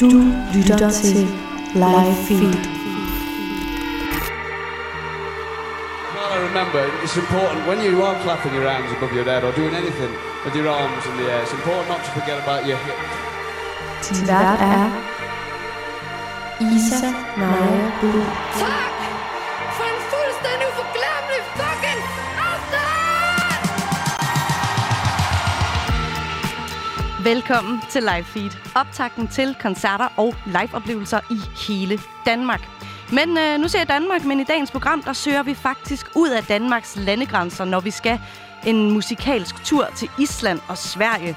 Du lytter Live Feed. Well, I remember it's important when you are clapping your hands above your head or doing anything with your arms in the air. It's important not to forget about your hips. Din er Isa Maja Blue. Tak Velkommen til Live Feed. Optakten til koncerter og liveoplevelser i hele Danmark. Men øh, nu ser jeg Danmark, men i dagens program, der søger vi faktisk ud af Danmarks landegrænser, når vi skal en musikalsk tur til Island og Sverige.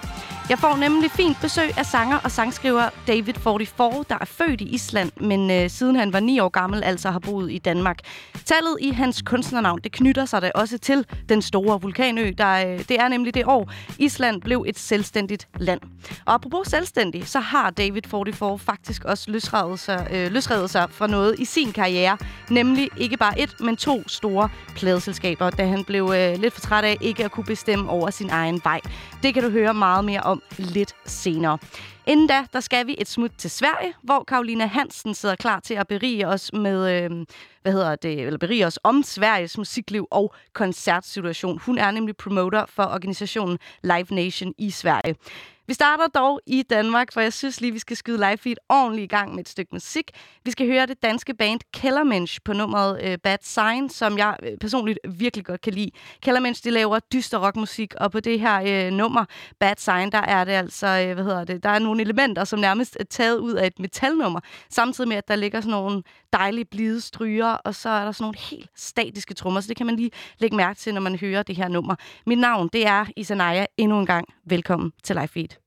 Jeg får nemlig fint besøg af sanger og sangskriver David 44, der er født i Island, men øh, siden han var 9 år gammel, altså har boet i Danmark. Tallet i hans kunstnernavn, det knytter sig da også til den store vulkanø. Der, øh, det er nemlig det år, Island blev et selvstændigt land. Og apropos selvstændig, så har David 44 faktisk også løsredet sig, øh, løsredet sig fra noget i sin karriere, nemlig ikke bare et, men to store pladeselskaber, da han blev øh, lidt for træt af ikke at kunne bestemme over sin egen vej. Det kan du høre meget mere om lidt senere. Inden da, der skal vi et smut til Sverige, hvor Karolina Hansen sidder klar til at berige os med, øh, hvad hedder det, eller berige os om Sveriges musikliv og koncertsituation. Hun er nemlig promoter for organisationen Live Nation i Sverige. Vi starter dog i Danmark, for jeg synes lige, vi skal skyde live feed ordentligt i gang med et stykke musik. Vi skal høre det danske band Kellermensch på nummeret øh, Bad Sign, som jeg øh, personligt virkelig godt kan lide. Kellermensch, de laver dyster rockmusik, og på det her øh, nummer Bad Sign, der er det altså, øh, hvad hedder det, der er nogle elementer, som nærmest er taget ud af et metalnummer, samtidig med, at der ligger sådan nogle dejlige blide stryger, og så er der sådan nogle helt statiske trommer, så det kan man lige lægge mærke til, når man hører det her nummer. Mit navn, det er Isanaya. Endnu en gang, velkommen til Live Feed.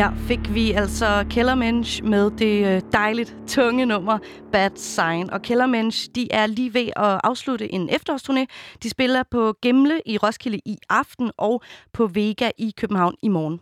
Her fik vi altså Kellermensch med det øh, dejligt tunge nummer Bad Sign. Og Kellermensch, de er lige ved at afslutte en efterårsturné. De spiller på Gemle i Roskilde i aften og på Vega i København i morgen.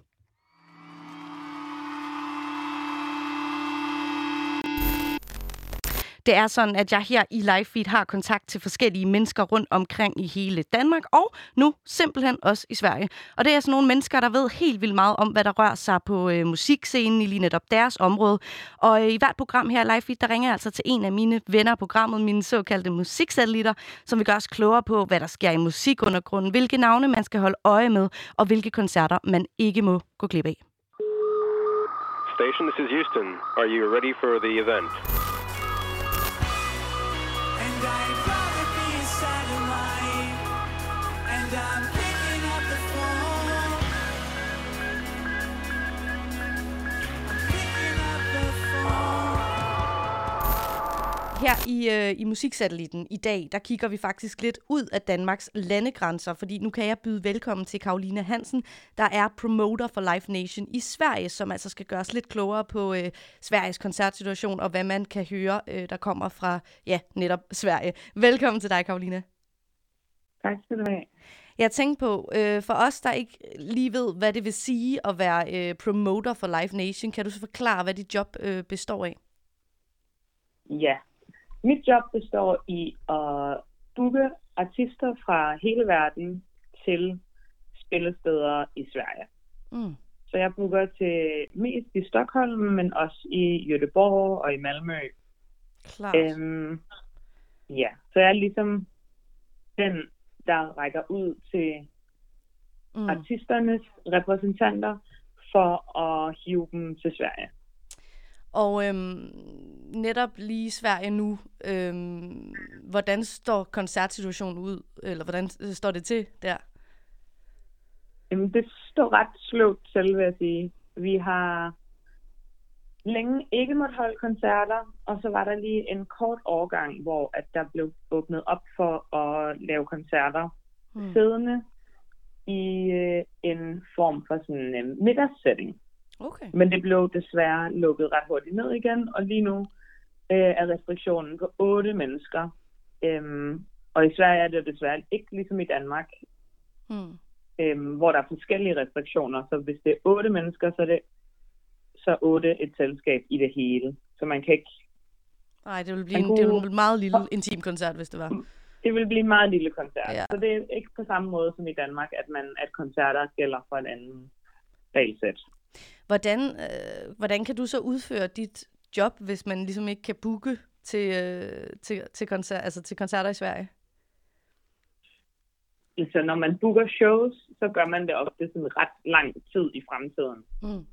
Det er sådan, at jeg her i live feed har kontakt til forskellige mennesker rundt omkring i hele Danmark, og nu simpelthen også i Sverige. Og det er sådan nogle mennesker, der ved helt vildt meget om, hvad der rører sig på øh, musikscenen i lige netop deres område. Og øh, i hvert program her i live feed, der ringer jeg altså til en af mine venner af programmet, mine såkaldte musiksatellitter, som vil gøre os klogere på, hvad der sker i musikundergrunden, hvilke navne man skal holde øje med, og hvilke koncerter man ikke må gå glip af. Station, this is Houston. Are you ready for the event? Her i, øh, i Musiksatellitten i dag, der kigger vi faktisk lidt ud af Danmarks landegrænser, fordi nu kan jeg byde velkommen til Karoline Hansen, der er promoter for Live Nation i Sverige, som altså skal gøre os lidt klogere på øh, Sveriges koncertsituation og hvad man kan høre, øh, der kommer fra, ja, netop Sverige. Velkommen til dig, Karoline. Tak skal du have. Jeg tænkte på, øh, for os, der ikke lige ved, hvad det vil sige at være øh, promoter for Live Nation, kan du så forklare, hvad dit job øh, består af? Ja, mit job består i at booke artister fra hele verden til spillesteder i Sverige. Mm. Så jeg booker til mest i Stockholm, men også i Göteborg og i Malmø. Klart. Øhm, ja, så jeg er ligesom den, der rækker ud til mm. artisternes repræsentanter for at hive dem til Sverige. Og øhm, netop lige i Sverige nu, øhm, hvordan står koncertsituationen ud? Eller hvordan øh, står det til der? Jamen, det står ret sløvt til, vil jeg sige. Vi har længe ikke måtte holde koncerter, og så var der lige en kort overgang, hvor at der blev åbnet op for at lave koncerter Hmm. siddende i øh, en form for sådan en øh, middagssætning. Okay. Men det blev desværre lukket ret hurtigt ned igen, og lige nu øh, er restriktionen på otte mennesker. Øhm, og i Sverige er det desværre ikke ligesom i Danmark, Hmm. øhm, hvor der er forskellige restriktioner. Så hvis det er otte mennesker, så er det så otte et selskab i det hele. Så man kan ikke... Nej, det ville blive en, det ville kunne- blive en meget lille intim koncert, hvis det var. Det vil blive en meget lille koncert. Ja. Så det er ikke på samme måde som i Danmark, at man at koncerter gælder for en anden regelsæt. Hvordan, øh, hvordan kan du så udføre dit job, hvis man ligesom ikke kan booke til, øh, til, til, koncert, altså til koncerter i Sverige? Så når man booker shows, så gør man det ofte sådan ret lang tid i fremtiden. Mm.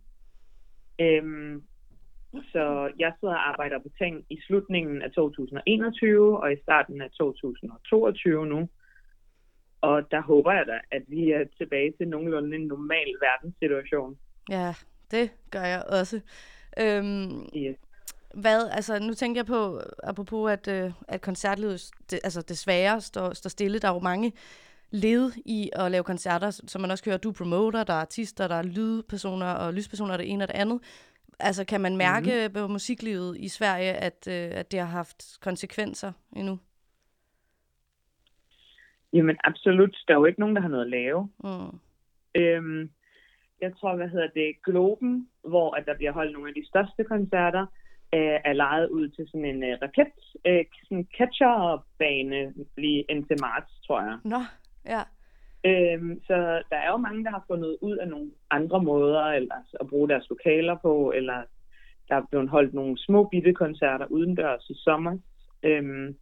Øhm, så jeg sidder og arbejder på ting i slutningen af 2021 og i starten af 2022 nu. Og der håber jeg da, at vi er tilbage til nogenlunde en normal verdenssituation. Ja, det gør jeg også. Øhm, Yes. hvad, altså nu tænker jeg på, apropos at, øh, at koncertlivet det, altså desværre står, står stille. Der er jo mange led i at lave koncerter, som man også kan høre, du er promoter, der er artister, der er lydpersoner og lyspersoner, det ene og det andet. Altså kan man mærke mm-hmm. på musiklivet i Sverige, at, øh, at det har haft konsekvenser endnu? Jamen absolut, der er jo ikke nogen, der har noget at lave. Mm. Øhm, jeg tror, hvad hedder det, Globen, hvor at der bliver holdt nogle af de største koncerter, øh, er lejet ud til sådan en øh, raket, øh, sådan catcherbane lige indtil marts, tror jeg. Nå, ja. Øhm, så der er jo mange, der har fundet ud af nogle andre måder eller at bruge deres lokaler på, eller der er blevet holdt nogle små bitte koncerter udendørs i sommer. Øhm,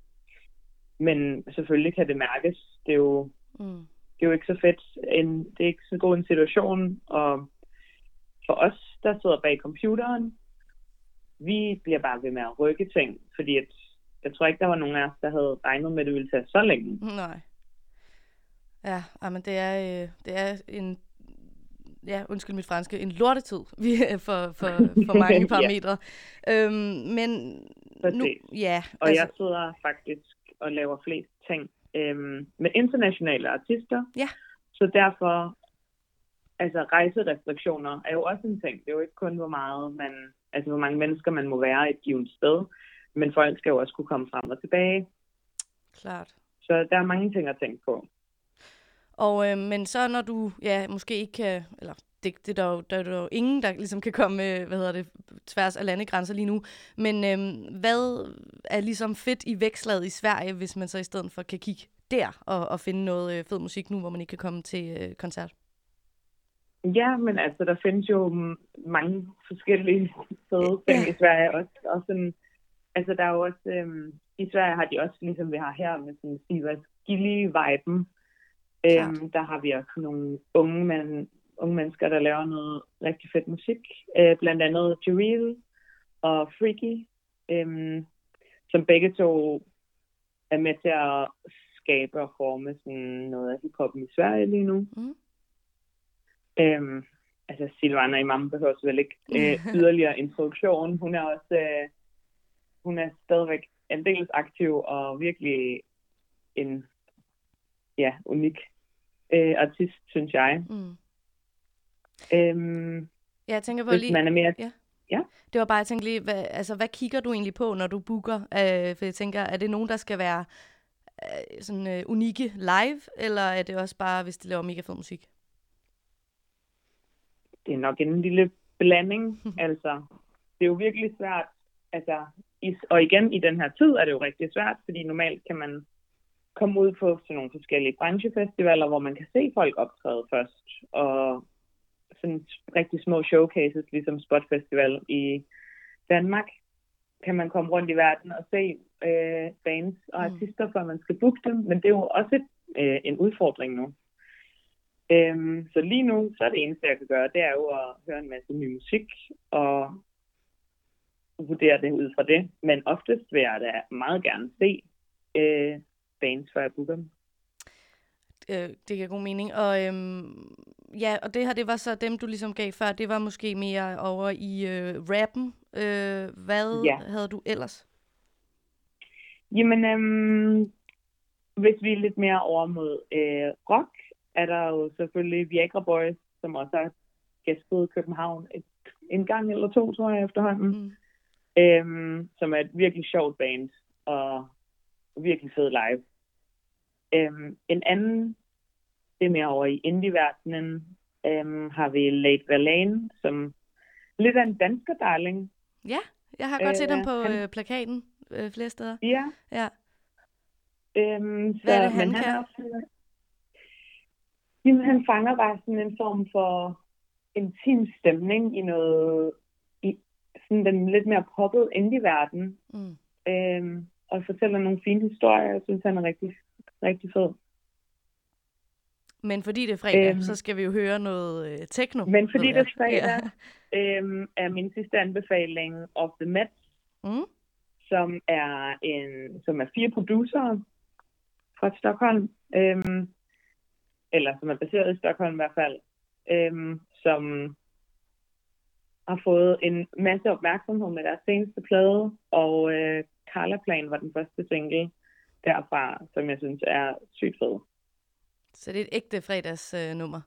men selvfølgelig kan det mærkes. Det er jo, Mm. Det er jo ikke så fedt. En, det er ikke så god en situation. Og for os, der sidder bag computeren, vi bliver bare ved med at rykke ting, fordi at, jeg tror ikke, der var nogen af os, der havde regnet med, at det ville tage så længe. Nej. Ja, men det er, øh, det er en, ja, undskyld mit franske, en lortetid er for, for, for mange Ja. parametre. øhm, men nu, ja, Og altså... jeg sidder faktisk og laver flest ting øhm, med internationale artister. Ja. Så derfor altså rejserestriktioner er jo også en ting. Det er jo ikke kun, hvor meget man, altså hvor mange mennesker man må være et givet sted, men folk skal jo også kunne komme frem og tilbage. Klart. Så der er mange ting at tænke på. Og, øh, men så når du ja, måske ikke kan, eller det, det er der, jo, der er jo ingen, der ligesom kan komme, øh, hvad hedder det, tværs af landegrænser lige nu. Men øh, hvad er ligesom fedt i vækslaget i Sverige, hvis man så i stedet for kan kigge der og, og finde noget øh, fed musik nu, hvor man ikke kan komme til øh, koncert? Ja, men altså, der findes jo mange forskellige fede ting i Sverige også. også sådan, altså, der er jo også, øhm, i Sverige har de også, ligesom vi har her, med sådan Sivas Gilly-viben. Øhm, der har vi også nogle unge, men, unge mennesker, der laver noget rigtig fedt musik. Øh, blandt andet Jureel og Freaky, øhm, som begge to er med til at skabe og forme sådan noget af hiphoppen i Sverige lige nu. Mm. Øhm, altså Silvana Imam behøver vel ikke øh, yderligere introduktion. Hun er også øh, hun er stadigvæk aldeles aktiv og virkelig en ja, unik øh, artist, synes jeg. Mm. Øhm, Ja, jeg tænker på hvis lige... man er mere... Ja. Ja. Det var bare, jeg tænkte lige, hvad, altså, hvad kigger du egentlig på, når du booker? Øh, for jeg tænker, er det nogen, der skal være øh, sådan øh, unikke live, eller er det også bare, hvis de laver mega fed musik? det er nok en lille blanding. altså, det er jo virkelig svært. Altså, i, og igen, i den her tid er det jo rigtig svært, fordi normalt kan man komme ud på sådan nogle forskellige branchefestivaler, hvor man kan se folk optræde først, og sådan rigtig små showcases, ligesom Spot Festival i Danmark, kan man komme rundt i verden og se øh, bands og Mm. artister, før man skal booke dem, men det er jo også et, øh, en udfordring nu. Øhm, så lige nu, så er det eneste, jeg kan gøre, det er jo at høre en masse ny musik og vurdere det ud fra det. Men oftest vil jeg da meget gerne se øh, bands, før jeg booker dem. Øh, det giver god mening. Og øhm, ja, og det her, det var så dem, du ligesom gav før, det var måske mere over i øh, rappen. Øh, hvad Ja. havde du ellers? Jamen, øhm, hvis vi er lidt mere over mod øh, rock, er der jo selvfølgelig Viagra Boys, som også har gæstet København et, en gang eller to, tror jeg efterhånden. Mm. øhm, som er et virkelig sjovt band og virkelig fed live. Øhm, en anden, det er mere over i indie-verdenen, øhm, har vi Late Verlaine, som lidt af en dansker darling. Ja, jeg har godt Øh, set ham på han- øh, plakaten øh, flere steder. Ja. Ja. Øhm, så, Hvad er det, han kan? er også, jamen, han fanger bare sådan en form for intim stemning i noget, i sådan den lidt mere poppet indie-verden. Mm. øhm, og fortæller nogle fine historier. Jeg synes, han er rigtig, rigtig fed. Men fordi det er fredag, Øhm. så skal vi jo høre noget øh, techno. Men fordi det er fredag, øhm, er min sidste anbefaling of the Met, Ja. Mm. som er en, som er fire producer fra Stockholm, øhm, eller som er baseret i Stockholm i hvert fald, øhm, som har fået en masse opmærksomhed med deres seneste plade, og øh, Carla Plan var den første single derfra, som jeg synes er sygt fed. Så det er et ægte fredagsnummer. Nummer.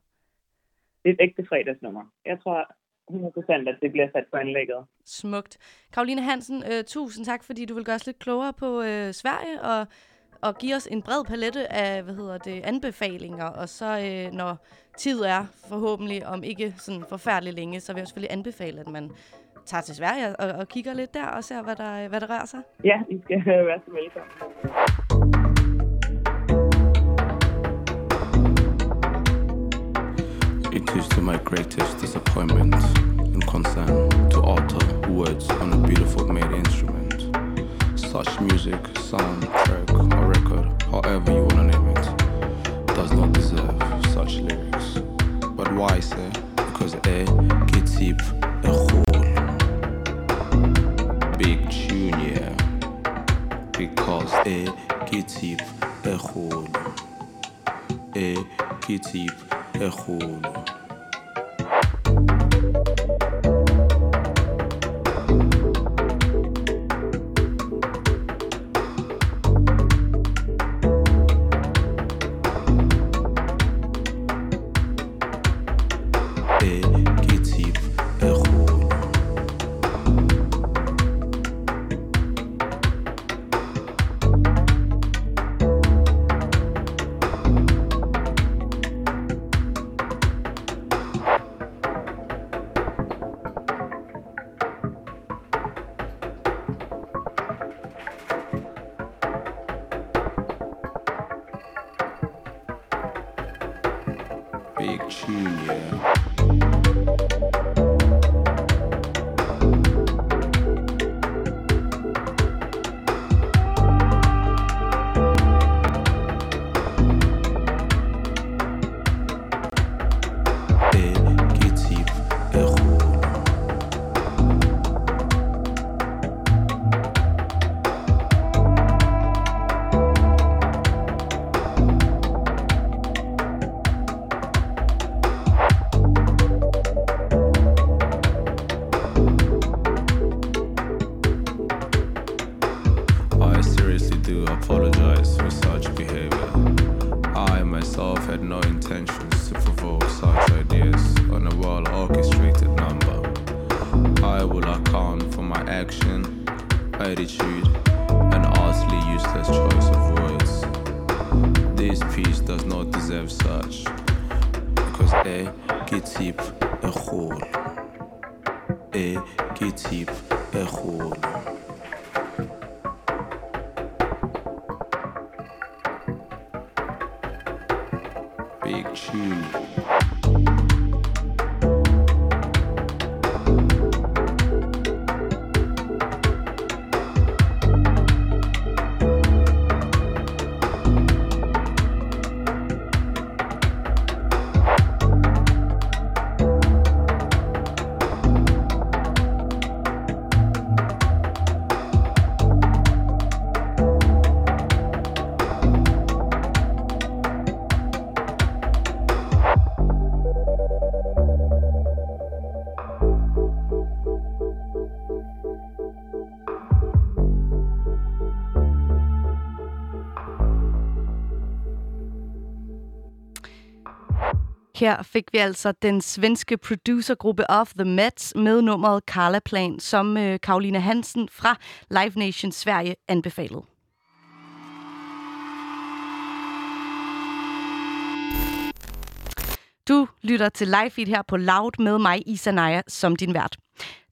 Det er et ægte fredagsnummer. Jeg tror 100% at det bliver sat på anlægget. Smukt. Karoline Hansen, øh, tusind tak, fordi du vil gøre os lidt klogere på øh, Sverige og, og give os en bred palette af hvad hedder det, anbefalinger. Og så øh, når tid er, forhåbentlig om ikke sådan forfærdeligt længe, så vil jeg selvfølgelig anbefale, at man tager til Sverige og, og kigger lidt der og ser, hvad der, hvad der rører sig. Ja, I skal være så velkommen. It is to my greatest disappointment in concern to alter words on a beautiful made instrument. Such music, soundtrack, or record, however you wanna name it, does not deserve such lyrics. But why, sir? Because A a hole. Big tune, yeah. Because A gets deep a hole. A action, attitude, and utterly useless choice of words. This piece does not deserve such, because A kitip a hole. A kitip a hole. Her fik vi altså den svenske producergruppe Of The Mets med nummeret Carla Plan, som øh, Karoline Hansen fra Live Nation Sverige anbefalede. Du lytter til live feed her på Loud med mig, Isa Naja, som din vært.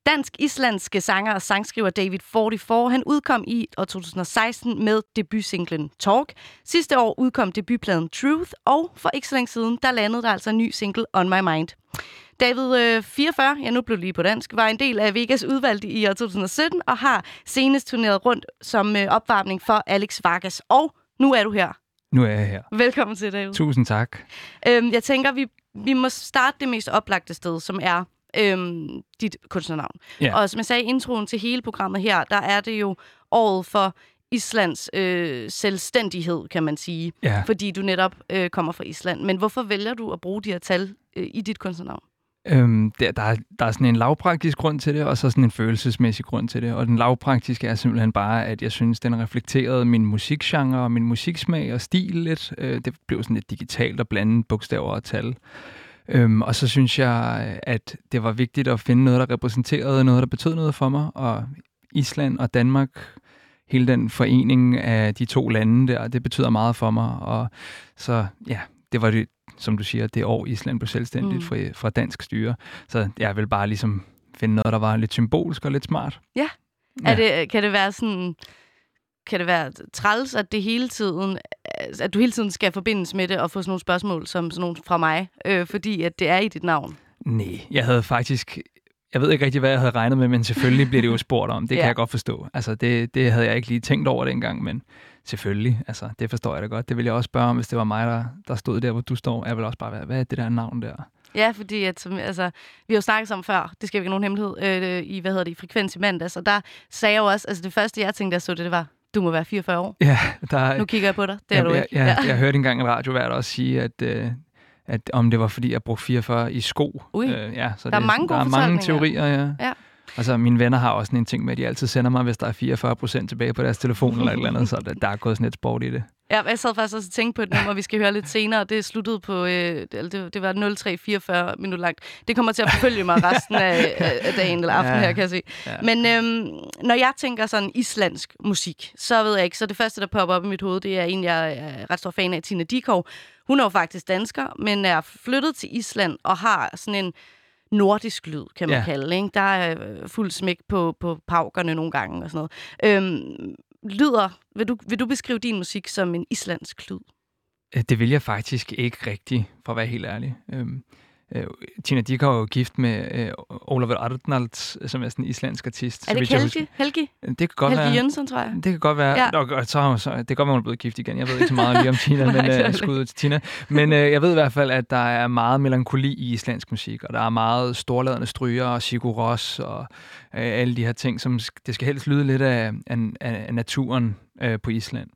Dansk-islandske sanger og sangskriver David 44, han udkom i år 2016 med debutsinglen Talk. Sidste år udkom debutpladen Truth, og for ikke så længe siden, der landede der altså en ny single On My Mind. David øh, 44, ja nu blev lige på dansk, var en del af Vegas udvalgte i år 2017 og har senest turneret rundt som øh, opvarmning for Alex Vargas. Og nu er du her. Nu er jeg her. Velkommen til, David. Tusind tak. Øhm, jeg tænker, vi, vi må starte det mest oplagte sted, som er øhm, dit kunstnernavn. Ja. Og som jeg sagde i introen til hele programmet her, der er det jo året for Islands øh, selvstændighed, kan man sige. Ja. Fordi du netop øh, kommer fra Island. Men hvorfor vælger du at bruge de her tal øh, i dit kunstnernavn? Øhm, der, der, er, der er sådan en lavpraktisk grund til det, og så sådan en følelsesmæssig grund til det. Og den lavpraktiske er simpelthen bare, at jeg synes, den reflekterede min musikgenre og min musiksmag og stil lidt. Øh, det blev sådan lidt digitalt at blande bogstaver og tal. Øhm, og så synes jeg, at det var vigtigt at finde noget, der repræsenterede noget, der betød noget for mig. Og Island og Danmark, hele den forening af de to lande der, det betyder meget for mig. Og så ja, det var det, som du siger, det år Island blev selvstændigt Mm. fra, fra dansk styre. Så jeg vil bare ligesom finde noget, der var lidt symbolsk og lidt smart. Ja. Ja. Er det, kan det være sådan... Kan det være træls, at det hele tiden, at du hele tiden skal forbindes med det og få sådan nogle spørgsmål som sådan nogle fra mig, øh, fordi at det er i dit navn? Nej, jeg havde faktisk... Jeg ved ikke rigtig, hvad jeg havde regnet med, men selvfølgelig bliver det jo spurgt om. Det Ja. kan jeg godt forstå. Altså, det, det havde jeg ikke lige tænkt over dengang, men selvfølgelig, altså, det forstår jeg da godt. Det ville jeg også spørge om, hvis det var mig, der, der stod der, hvor du står. Jeg ville også bare være, hvad er det der navn der? Ja, fordi at, som, altså, vi har jo snakket sammen før, det skal vi ikke nogen hemmelighed, øh, i, hvad hedder det, i Frekvens i mandags, og der sagde jeg jo også, altså det første, jeg tænkte, da jeg så det, det var, du må være 44 år. Ja, der, Nu kigger jeg på dig, det er jeg, du ikke. Jeg, jeg, jeg hørte engang en radiovært også sige, at, øh, at om det var, fordi jeg brugte 44 i sko. Ui, øh, ja, så der er det, mange der gode er mange teorier, ja. Ja. Altså, mine venner har også sådan en ting med, at de altid sender mig, hvis der er 44 procent tilbage på deres telefon eller et eller andet, så der, der er gået sådan lidt sport i det. Ja, jeg sad faktisk også og tænkte på et nummer, vi skal høre lidt senere. Det sluttede på, øh, det, det var 0344 minutter langt. Det kommer til at forfølge mig resten af, af dagen eller aftenen Ja. her, kan jeg se. Ja. Men øhm, når jeg tænker sådan islandsk musik, så ved jeg ikke, så det første, der popper op i mit hoved, det er en, jeg er ret stor fan af, Tina Dikov. Hun er jo faktisk dansker, men er flyttet til Island og har sådan en nordisk lyd, kan man Ja. kalde. Ikke? Der er øh, fuld smæk på, på paukerne nogle gange og sådan noget. Øhm, lyder, vil du, vil du beskrive din musik som en islandsk lyd? Øh, Det vil jeg faktisk ikke rigtigt, for at være helt ærlig. Øhm, øh, Tina Dickow er jo gift med øh, Oliver Arnolds, som er sådan en islandsk artist. Er det ikke Helgi? Helgi? husker. Det kan godt Helgi være. Jensen, tror jeg. Det kan godt være. Ja. Ja. Og, så, hun så, det kan godt være, hun er blevet gift igen. Jeg ved ikke så meget lige om Tina, Nej, men det. skud ud til Tina. Men uh, jeg ved i hvert fald, at der er meget melankoli i islandsk musik, og der er meget storladende stryger og Sigur Rós og uh, alle de her ting, som det skal helst lyde lidt af, af, af, naturen uh, på Island.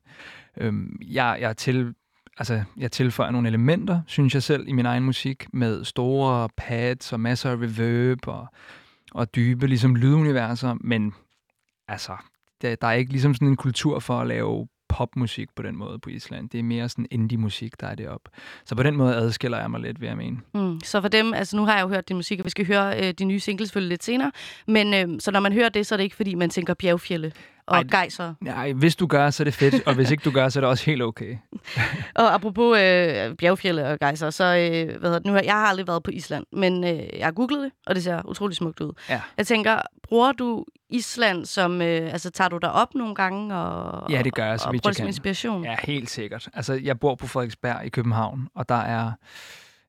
Um, jeg, jeg, til, altså, jeg tilføjer nogle elementer, synes jeg selv, i min egen musik, med store pads og masser af reverb og, og dybe ligesom lyduniverser, men altså, der, der er ikke ligesom sådan en kultur for at lave popmusik på den måde på Island. Det er mere sådan indie-musik, der er det op. Så på den måde adskiller jeg mig lidt, vil jeg mene. Mm. Så for dem, altså nu har jeg jo hørt din musik, og vi skal høre øh, de nye singles selvfølgelig lidt senere. Men øh, så når man hører det, så er det ikke fordi, man tænker bjergfjelle og Ej, gejser. Nej, hvis du gør, så er det fedt, og hvis ikke du gør, så er det også helt okay. Og apropos øh, bjergfjelle og gejser, så øh, hvad hedder det nu? her? Jeg har aldrig været på Island, men øh, jeg har googlet det, og det ser utrolig smukt ud. Ja. Jeg tænker, bruger du Island som, øh, altså tager du dig op nogle gange og, Ja, det gør jeg, så og vidt bruger jeg det som inspiration? Ja, helt sikkert. Altså, jeg bor på Frederiksberg i København, og der er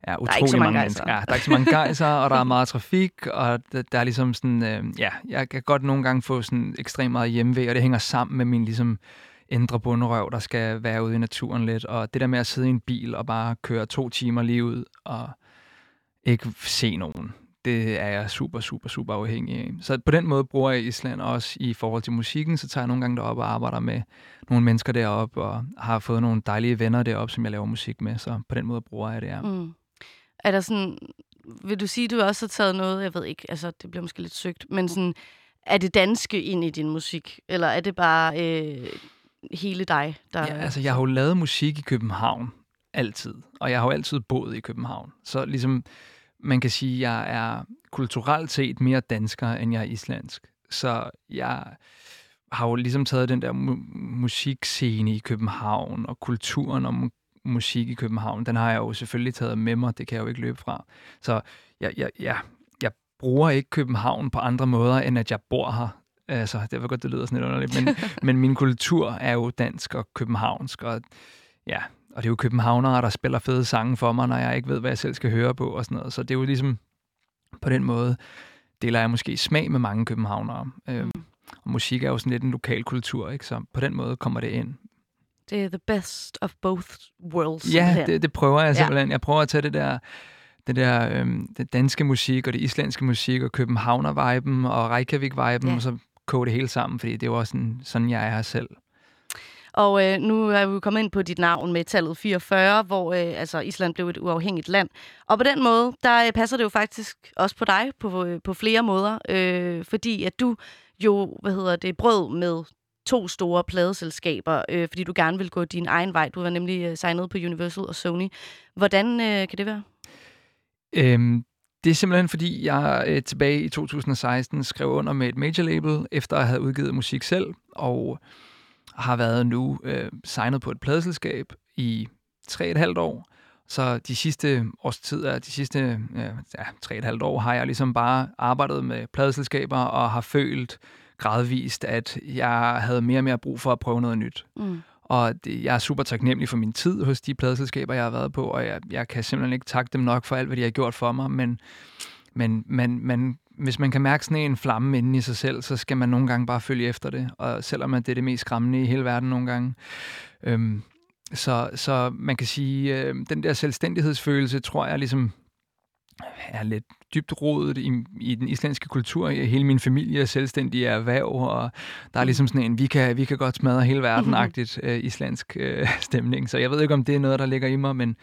Ja, utrolig ikke så mange mange gejser. mennesker. Ja, der er ikke så mange gejser, og der er meget trafik, og der, der er ligesom sådan, øh, ja, jeg kan godt nogle gange få sådan ekstremt meget hjemmevæg, og det hænger sammen med min ligesom indre bunderøv, der skal være ude i naturen lidt, og det der med at sidde i en bil og bare køre to timer lige ud, og ikke se nogen, det er jeg super, super, super afhængig af. Så på den måde bruger jeg Island også i forhold til musikken, så tager jeg nogle gange derop og arbejder med nogle mennesker deroppe, og har fået nogle dejlige venner deroppe, som jeg laver musik med, så på den måde bruger jeg det, ja. Mm. Er der sådan, vil du sige, du også har taget noget, jeg ved ikke, altså det bliver måske lidt søgt, men sådan, er det danske ind i din musik, eller er det bare øh, hele dig, der... Ja, altså, jeg har jo lavet musik i København altid, og jeg har jo altid boet i København. Så ligesom, man kan sige, at jeg er kulturelt set mere dansker, end jeg er islandsk. Så jeg har jo ligesom taget den der mu- musikscene i København, og kulturen og musik i København, den har jeg jo selvfølgelig taget med mig, det kan jeg jo ikke løbe fra. Så jeg, jeg, jeg, jeg bruger ikke København på andre måder, end at jeg bor her. Altså, det var godt, det lyder sådan lidt underligt, men, men min kultur er jo dansk og københavnsk, og ja, og det er jo københavnere, der spiller fede sange for mig, når jeg ikke ved, hvad jeg selv skal høre på og sådan noget. Så det er jo ligesom, på den måde deler jeg måske smag med mange københavnere. Øhm, og musik er jo sådan lidt en lokal kultur, ikke? Så på den måde kommer det ind. Det er the best of both worlds. Ja, det, det prøver jeg Ja. simpelthen. Jeg prøver at tage det der, det der øhm, det danske musik og det islandske musik og Københavner-viben og Reykjavik-viben, Ja. og så koge det hele sammen, fordi det er jo også sådan, sådan jeg er her selv. Og øh, nu er vi kommet ind på dit navn med tallet 44, hvor øh, altså Island blev et uafhængigt land. Og på den måde, der øh, passer det jo faktisk også på dig på, øh, på flere måder, øh, fordi at du jo, hvad hedder det, brød med to store pladeselskaber, øh, fordi du gerne vil gå din egen vej. Du var nemlig øh, signet på Universal og Sony. Hvordan øh, kan det være? Øhm, det er simpelthen fordi, jeg øh, tilbage i 2016 skrev under med et major label, efter at have udgivet musik selv, og har været nu øh, signet på et pladeselskab i tre et halvt år. Så de sidste års tid, er de sidste øh, ja, tre et halvt år, har jeg ligesom bare arbejdet med pladeselskaber og har følt gradvist, at jeg havde mere og mere brug for at prøve noget nyt. Mm. Og det, jeg er super taknemmelig for min tid hos de pladeselskaber, jeg har været på, og jeg, jeg kan simpelthen ikke takke dem nok for alt, hvad de har gjort for mig, men, men, men, men hvis man kan mærke sådan en flamme inde i sig selv, så skal man nogle gange bare følge efter det, og selvom det er det mest skræmmende i hele verden nogle gange. Øhm, så, så man kan sige, øh, den der selvstændighedsfølelse, tror jeg ligesom er lidt dybt rodet i, i den islandske kultur. Hele min familie er selvstændige erhverv, og der er ligesom sådan en, vi kan, vi kan godt smadre hele verden-agtigt øh, islandsk øh, stemning. Så jeg ved ikke, om det er noget, der ligger i mig, men,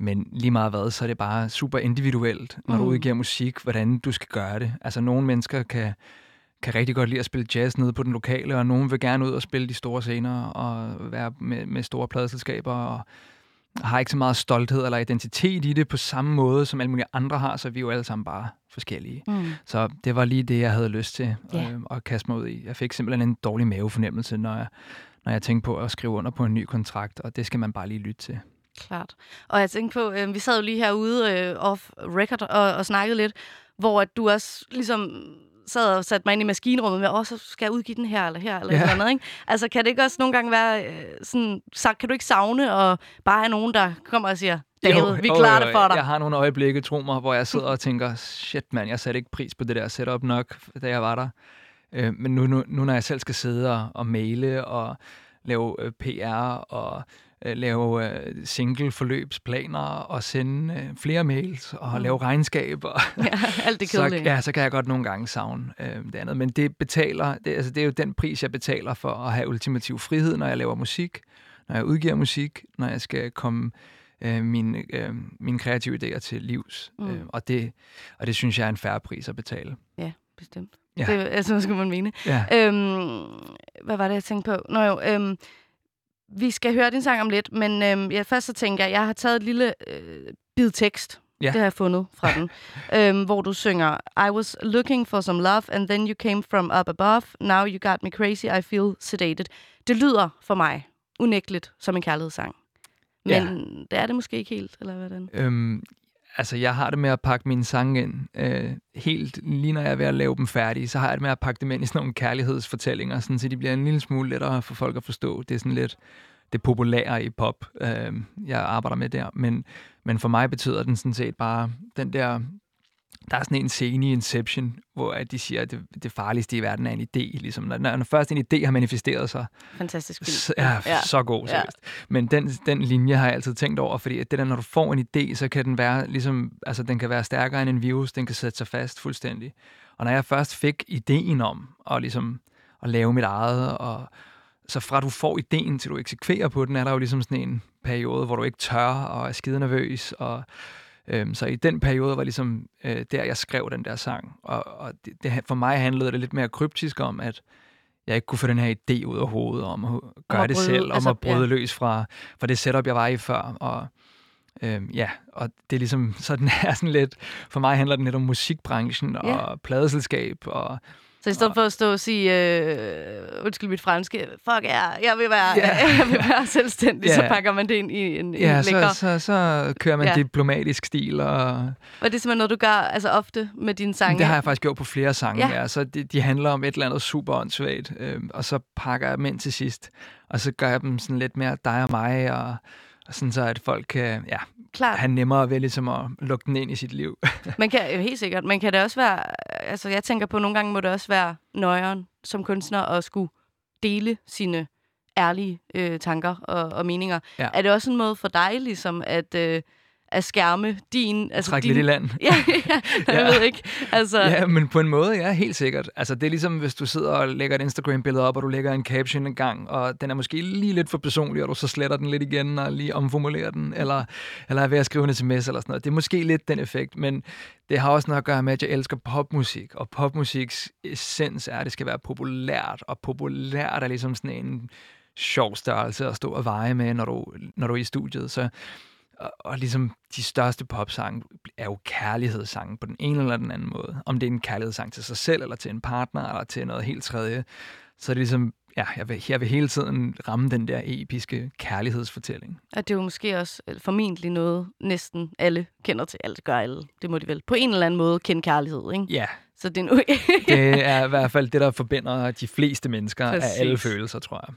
men lige meget hvad, så er det bare super individuelt, når du Mm. udgiver musik, hvordan du skal gøre det. Altså nogle mennesker kan, kan rigtig godt lide at spille jazz nede på den lokale, og nogen vil gerne ud og spille de store scener og være med, med store pladeselskaber, og har ikke så meget stolthed eller identitet i det på samme måde, som alle mulige andre har, så vi er jo alle sammen bare forskellige. Mm. Så det var lige det, jeg havde lyst til Ja. øh, at kaste mig ud i. Jeg fik simpelthen en dårlig mavefornemmelse, når jeg, når jeg tænkte på at skrive under på en ny kontrakt, og det skal man bare lige lytte til. Klart. Og jeg tænkte på, øh, vi sad jo lige herude øh, off record og, og snakkede lidt, hvor at du også ligesom sad og satte mig ind i maskinrummet med, åh, så skal jeg udgive den her, eller her, eller Ja. eller andet, ikke? Altså, kan det ikke også nogle gange være øh, sådan, så kan du ikke savne og bare have nogen, der kommer og siger, David, vi klarer det for dig. Jeg har nogle øjeblikke, tro mig, hvor jeg sidder og tænker, shit mand, jeg satte ikke pris på det der setup nok, da jeg var der. Øh, men nu, nu, nu, når jeg selv skal sidde og, og maile og lave øh, PR og lave øh, single-forløbsplaner og sende øh, flere mails og Mm. lave regnskab. Og, Ja, alt det så, kedelige. ja, så kan jeg godt nogle gange savne øh, det andet. Men det betaler, det, altså, det er jo den pris, jeg betaler for at have ultimativ frihed, når jeg laver musik, når jeg udgiver musik, når jeg skal komme øh, mine, øh, mine kreative idéer til livs. Mm. Øh, og, det, og det synes jeg er en færre pris at betale. Ja, bestemt. Ja. Det, altså, skal man mene. Ja. Øhm, hvad var det, jeg tænkte på? Nå jo, øhm, vi skal høre din sang om lidt, men øhm, ja, først så tænker jeg, jeg har taget et lille øh, bid tekst. Ja. Det har jeg fundet fra den. øhm, hvor du synger, I was looking for some love, and then you came from up above. Now you got me crazy, I feel sedated. Det lyder for mig unægteligt som en kærlighedssang. Men Ja. det er det måske ikke helt, eller hvordan? Øhm, altså, jeg har det med at pakke mine sange ind. Øh, helt lige når jeg er ved at lave dem færdige, så har jeg det med at pakke dem ind i sådan nogle kærlighedsfortællinger, sådan, så de bliver en lille smule lettere for folk at forstå. Det er sådan lidt det populære i pop, øh, jeg arbejder med der. Men, men for mig betyder den sådan set bare den der... Der er sådan en scene i Inception, hvor at de siger, at det, det farligste i verden er en idé. Ligesom, når, når først en idé har manifesteret sig, Fantastisk så, ja, ja, så god, Ja. seriøst. Men den, den linje har jeg altid tænkt over, fordi at det der, når du får en idé, så kan den være ligesom, altså den kan være stærkere end en virus, den kan sætte sig fast fuldstændig. Og når jeg først fik ideen om at ligesom at lave mit eget, og så fra du får ideen til du eksekverer på den, er der jo ligesom sådan en periode, hvor du ikke tør og er skide nervøs, og Øhm, så i den periode var ligesom øh, der, jeg skrev den der sang. Og, og det, det, for mig handlede det lidt mere kryptisk om, at jeg ikke kunne få den her idé ud af hovedet om at gøre at det bryde- selv, om altså, at bryde ja. løs fra, fra det setup, jeg var i før. Og, øhm, ja, og det er ligesom, så den er sådan lidt, for mig handler den lidt om musikbranchen og Ja. pladeselskab og Så i stedet for at stå og sige, øh, undskyld mit franske, fuck ja, jeg vil være, Ja. jeg vil være selvstændig, Ja. så pakker man det ind i en, ja, en lækker... så, så, så kører man Ja. diplomatisk stil og Og det er simpelthen noget, du gør altså ofte med dine sange. Det har jeg faktisk gjort på flere sange. Ja. Så de, de handler om et eller andet super åndssvagt, øh, og så pakker jeg dem ind til sidst. Og så gør jeg dem sådan lidt mere dig og mig, og sådan så, at folk kan ja, Klart. have nemmere ved ligesom at lukke den ind i sit liv. Man kan, jo helt sikkert. Men kan det også være... Altså, jeg tænker på, at nogle gange må det også være nøjeren som kunstner at skulle dele sine ærlige øh, tanker og, og meninger. Ja. Er det også en måde for dig, ligesom, at, øh, at skærme din... Altså Træk din, lidt i land. Ja, ja, jeg Ja. ved ikke. Altså, Ja, men på en måde, ja, helt sikkert. Altså, det er ligesom, hvis du sidder og lægger et Instagram-billede op, og du lægger en caption en gang, og den er måske lige lidt for personlig, og du så sletter den lidt igen, og lige omformulerer den, eller, eller er ved at skrive en sms eller sådan noget. Det er måske lidt den effekt, men det har også noget at gøre med, at jeg elsker popmusik, og popmusiks essens er, at det skal være populært, og populært er ligesom sådan en sjov størrelse at stå og veje med, når du, når du er i studiet. Så og, og ligesom de største popsange er jo kærlighedssange på den ene eller den anden måde. Om det er en kærlighedssang til sig selv, eller til en partner, eller til noget helt tredje. Så er det ligesom, ja, jeg vil, jeg vil hele tiden ramme den der episke kærlighedsfortælling. at det er jo måske også øh, formentlig noget, næsten alle kender til. Alt gør alle. Det må de vel på en eller anden måde kende kærlighed, ikke? Ja, Så det er nu... det er i hvert fald det, der forbinder de fleste mennesker Præcis. af alle følelser, tror jeg.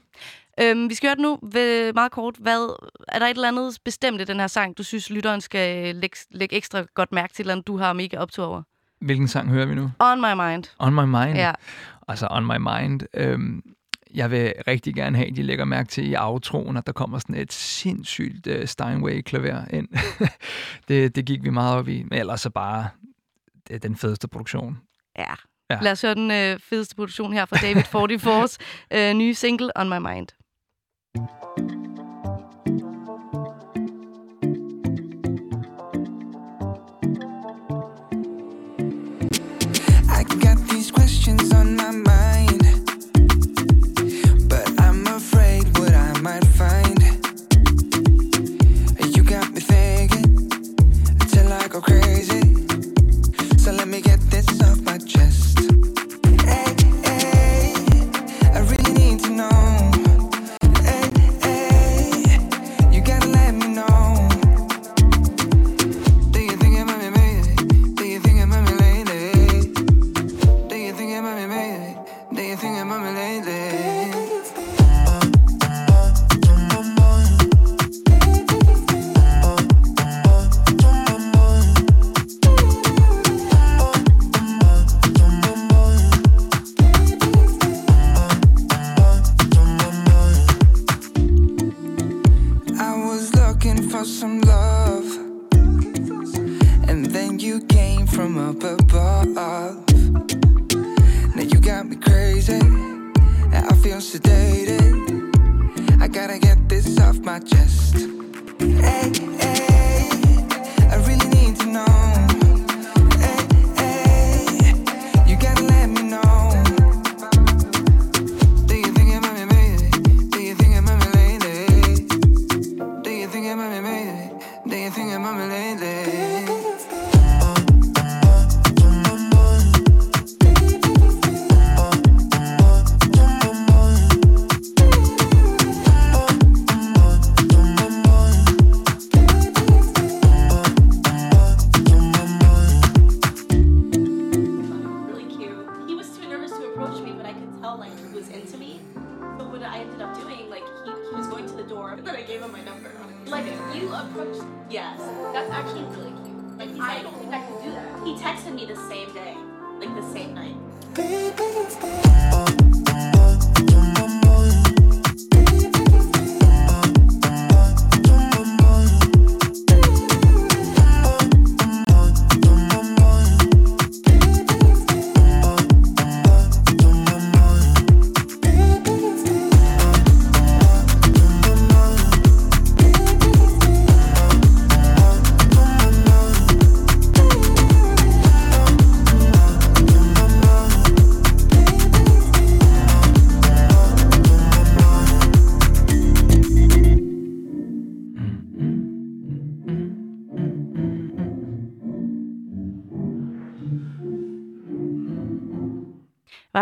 Øhm, vi skal høre det nu ved, meget kort. Hvad, er der et eller andet bestemt i den her sang, du synes, lytteren skal lægge, lægge ekstra godt mærke til, eller du har mega optur over? Hvilken sang hører vi nu? On My Mind. On My Mind? Ja. Altså On My Mind. Øhm, jeg vil rigtig gerne have, at de lægger mærke til i outroen, at der kommer sådan et sindssygt uh, Steinway-klaver ind. det, det gik vi meget op i. Men ellers så bare det er den fedeste produktion. Ja. Ja. Lad os høre den øh, fedeste produktion her fra David 44's øh, nye single, On My Mind. I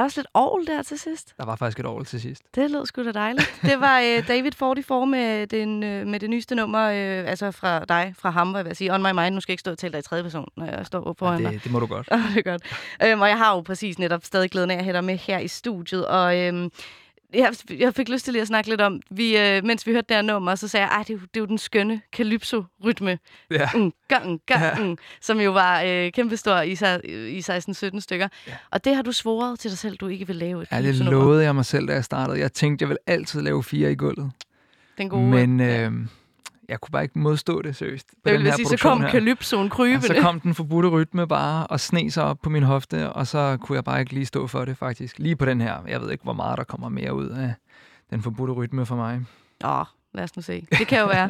der også lidt ovl der til sidst? Der var faktisk et år til sidst. Det lød sgu da dejligt. Det var øh, David 44 med, den, øh, med det nyeste nummer, øh, altså fra dig, fra ham, hvad jeg vil sige. On my mind, nu skal jeg ikke stå og tale dig i tredje person, når jeg står foran Ja, det, det må du godt. Åh, det er godt. Øhm, og jeg har jo præcis netop stadig glæden af at have dig med her i studiet. Og øhm, jeg, jeg fik lyst til lige at snakke lidt om, vi, øh, mens vi hørte det her nummer, så sagde jeg, at det, er jo- det er jo den skønne calypso-rytme. Ja. Mm, gang, gang, mm, som jo var øh, kæmpestor i, i 16-17 stykker. Ja. Og det har du svoret til dig selv, du ikke vil lave et Ja, det lovede jeg mig selv, da jeg startede. Jeg tænkte, jeg vil altid lave fire i gulvet. Den gode, Men øh, jeg kunne bare ikke modstå det seriøst. på Jeg den vil her sige, så kom her. calypsoen krybende. Ja, så kom den forbudte rytme bare og sne sig op på min hofte, og så kunne jeg bare ikke lige stå for det, faktisk. Lige på den her. Jeg ved ikke, hvor meget der kommer mere ud af den forbudte rytme for mig. Åh, lad os nu se. Det kan jo være.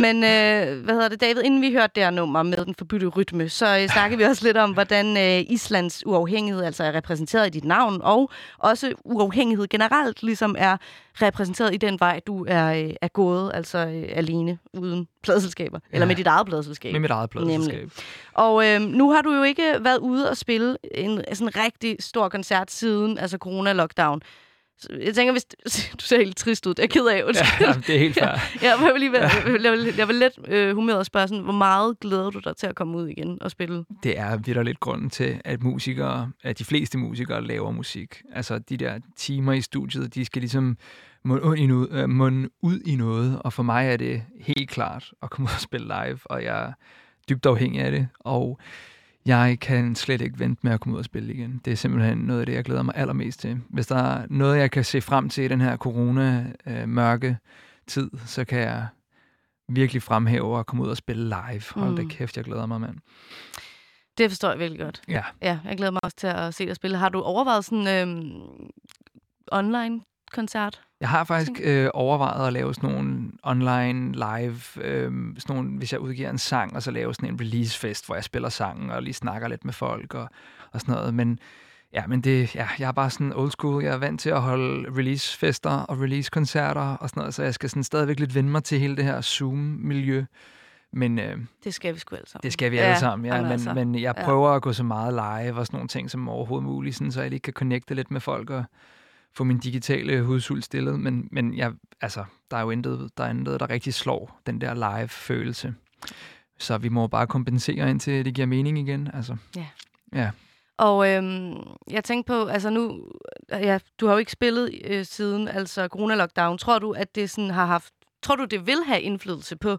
Men øh, hvad hedder det, David? Inden vi hørte det her nummer med den forbudte rytme, så øh, snakkede vi også lidt om, hvordan øh, Islands uafhængighed altså er repræsenteret i dit navn, og også uafhængighed generelt ligesom er repræsenteret i den vej, du er, øh, er gået, altså øh, alene, uden pladselskaber. Ja. Eller med dit eget pladselskab. Med mit eget Nemlig. pladselskab. Og øh, nu har du jo ikke været ude og spille en sådan rigtig stor koncert siden altså corona-lockdown. Jeg tænker, hvis du ser helt trist ud, det er jeg ked af. undskyld. Ja, det er helt fair. Ja, jeg vil lige være, jeg vil, jeg vil let øh, humøret og spørge sådan, hvor meget glæder du dig til at komme ud igen og spille? Det er vidderligt grunden til, at musikere, at de fleste musikere laver musik. Altså de der timer i studiet, de skal ligesom munde ud i noget, øh, munde ud i noget. Og for mig er det helt klart at komme ud og spille live, og jeg er dybt afhængig af det. Og jeg kan slet ikke vente med at komme ud og spille igen. Det er simpelthen noget af det, jeg glæder mig allermest til. Hvis der er noget, jeg kan se frem til i den her corona-mørke tid, så kan jeg virkelig fremhæve at komme ud og spille live. Hold da Mm. kæft, jeg glæder mig, mand. Det forstår jeg virkelig godt. Ja. Ja, jeg glæder mig også til at se dig spille. Har du overvejet sådan øhm, online-koncert? Jeg har faktisk øh, overvejet at lave sådan nogle online live, øh, sådan nogle, hvis jeg udgiver en sang, og så lave sådan en releasefest, hvor jeg spiller sangen og lige snakker lidt med folk og, og sådan noget. Men ja, men det, ja, jeg er bare sådan old school. Jeg er vant til at holde releasefester og releasekoncerter og sådan noget, så jeg skal sådan stadigvæk lidt vende mig til hele det her Zoom-miljø. Men øh, Det skal vi sgu alle sammen. det skal vi alle sammen, ja. jamen Men, altså, men jeg ja. prøver at gå så meget live og sådan nogle ting som overhovedet muligt, sådan, så jeg lige kan connecte lidt med folk og få min digitale hudsult stillet. Men, men jeg, altså, der er jo intet, der, er intet, der rigtig slår den der live-følelse. Så vi må bare kompensere indtil det giver mening igen. Altså. Ja. Ja. Og øhm, jeg tænkte på, altså nu, ja, du har jo ikke spillet øh, siden altså corona-lockdown. Tror du, at det sådan har haft, tror du, det vil have indflydelse på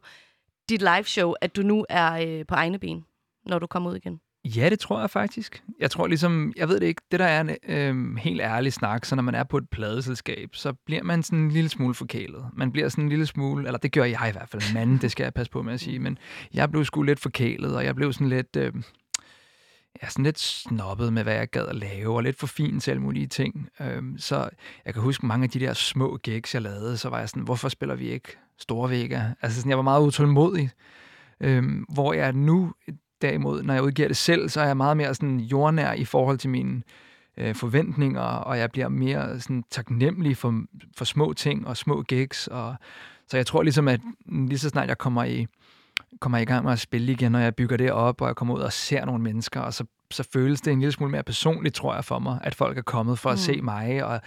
dit live show, at du nu er øh, på egne ben, når du kommer ud igen? Ja, det tror jeg faktisk. Jeg tror ligesom, jeg ved det ikke, det der er en øh, helt ærlig snak, så når man er på et pladeselskab, så bliver man sådan en lille smule forkælet. Man bliver sådan en lille smule, eller det gør jeg i hvert fald, manden, det skal jeg passe på med at sige, men jeg blev sgu lidt forkælet, og jeg blev sådan lidt, øh, ja, sådan lidt snobbet med, hvad jeg gad at lave, og lidt for fin til alle mulige ting. Øhm, så jeg kan huske mange af de der små gigs, jeg lavede, så var jeg sådan, hvorfor spiller vi ikke store vægge? Altså sådan, jeg var meget utålmodig. Øhm, hvor jeg nu, derimod, når jeg udgiver det selv, så er jeg meget mere sådan jordnær i forhold til mine øh, forventninger, og jeg bliver mere sådan taknemmelig for, for små ting og små gigs. Og, så jeg tror ligesom, at lige så snart jeg kommer i, kommer i gang med at spille igen, når jeg bygger det op, og jeg kommer ud og ser nogle mennesker, og så, så føles det en lille smule mere personligt, tror jeg, for mig, at folk er kommet for at Mm. se mig, og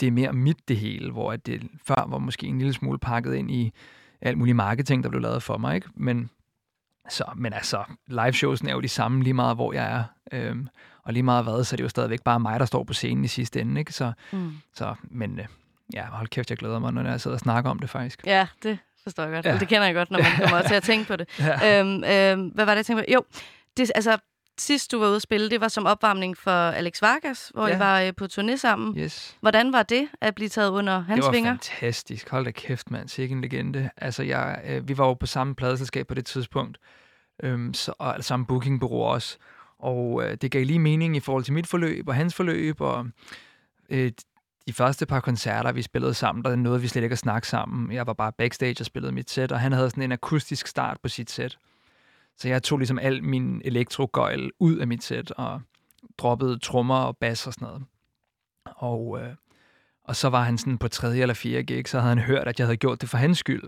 det er mere mit det hele, hvor at det før var måske en lille smule pakket ind i alt muligt marketing, der blev lavet for mig, ikke? Men, så, men altså, liveshowsen er jo de samme lige meget, hvor jeg er. Øhm, og lige meget hvad, så er det jo stadigvæk bare mig, der står på scenen i sidste ende, ikke? Så, Mm. så men øh, ja, hold kæft, jeg glæder mig, når jeg sidder og snakker om det faktisk. Ja, det forstår jeg godt. Ja. Det kender jeg godt, når man kommer til at tænke på det. Ja. øhm, øhm, hvad var det, jeg tænkte på? Jo, det, altså, sidst du var ude at spille, det var som opvarmning for Alex Vargas, hvor Ja. I var øh, på turné sammen. Yes. Hvordan var det at blive taget under hans det var vinger? fantastisk. Hold da kæft, mand. Sikke en legende. Altså, jeg, øh, vi var jo på samme pladeselskab på det tidspunkt. Øhm, så, og samme bookingbureau også. Og øh, det gav lige mening i forhold til mit forløb og hans forløb. Og øh, de første par koncerter, vi spillede sammen, der nåede vi slet ikke at snakke sammen. Jeg var bare backstage og spillede mit sæt, og han havde sådan en akustisk start på sit sæt. Så jeg tog ligesom al min elektrogøjl ud af mit sæt og droppede trommer og bas og sådan noget. Og, øh, og så var han sådan på tredje eller fjerde gig, så havde han hørt, at jeg havde gjort det for hans skyld.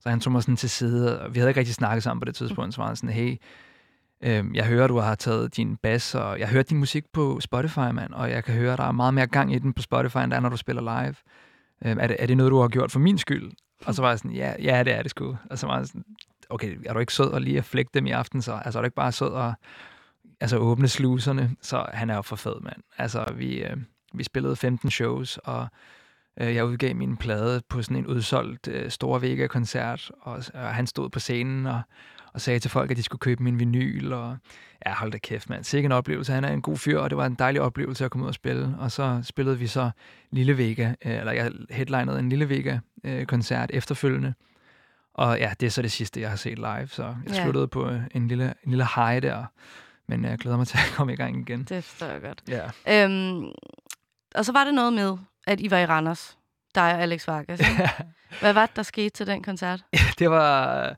Så han tog mig sådan til side, og vi havde ikke rigtig snakket sammen på det tidspunkt, så var han sådan, hey, øh, jeg hører, du har taget din bas, og jeg hører din musik på Spotify, mand, og jeg kan høre, der er meget mere gang i den på Spotify, end der er, når du spiller live. Øh, er, det, er det noget, du har gjort for min skyld? Og så var jeg sådan, ja, ja det er det sgu. Og så var jeg sådan, okay, er du ikke sød og lige at flække dem i aften, så altså, er du ikke bare sød og altså, åbne sluserne? Så han er jo for fed, mand. Altså, vi, øh, vi spillede 15 shows, og øh, jeg udgav min plade på sådan en udsolgt øh, Store Vega-koncert, og, og han stod på scenen og, og sagde til folk, at de skulle købe min vinyl, og ja, hold da kæft, mand. Sikke en oplevelse. Han er en god fyr, og det var en dejlig oplevelse at komme ud og spille. Og så spillede vi så Lille Vega, øh, eller jeg headlinede en Lille Vega-koncert øh, efterfølgende. Og ja, det er så det sidste, jeg har set live, så jeg Ja. sluttede på øh, en lille, en lille high der. Men jeg glæder mig til at komme i gang igen. Det forstår jeg godt. Ja. Øhm, og så var det noget med, at I var i Randers, dig og Alex Vargas. ikke? Hvad var det, der skete til den koncert? det var...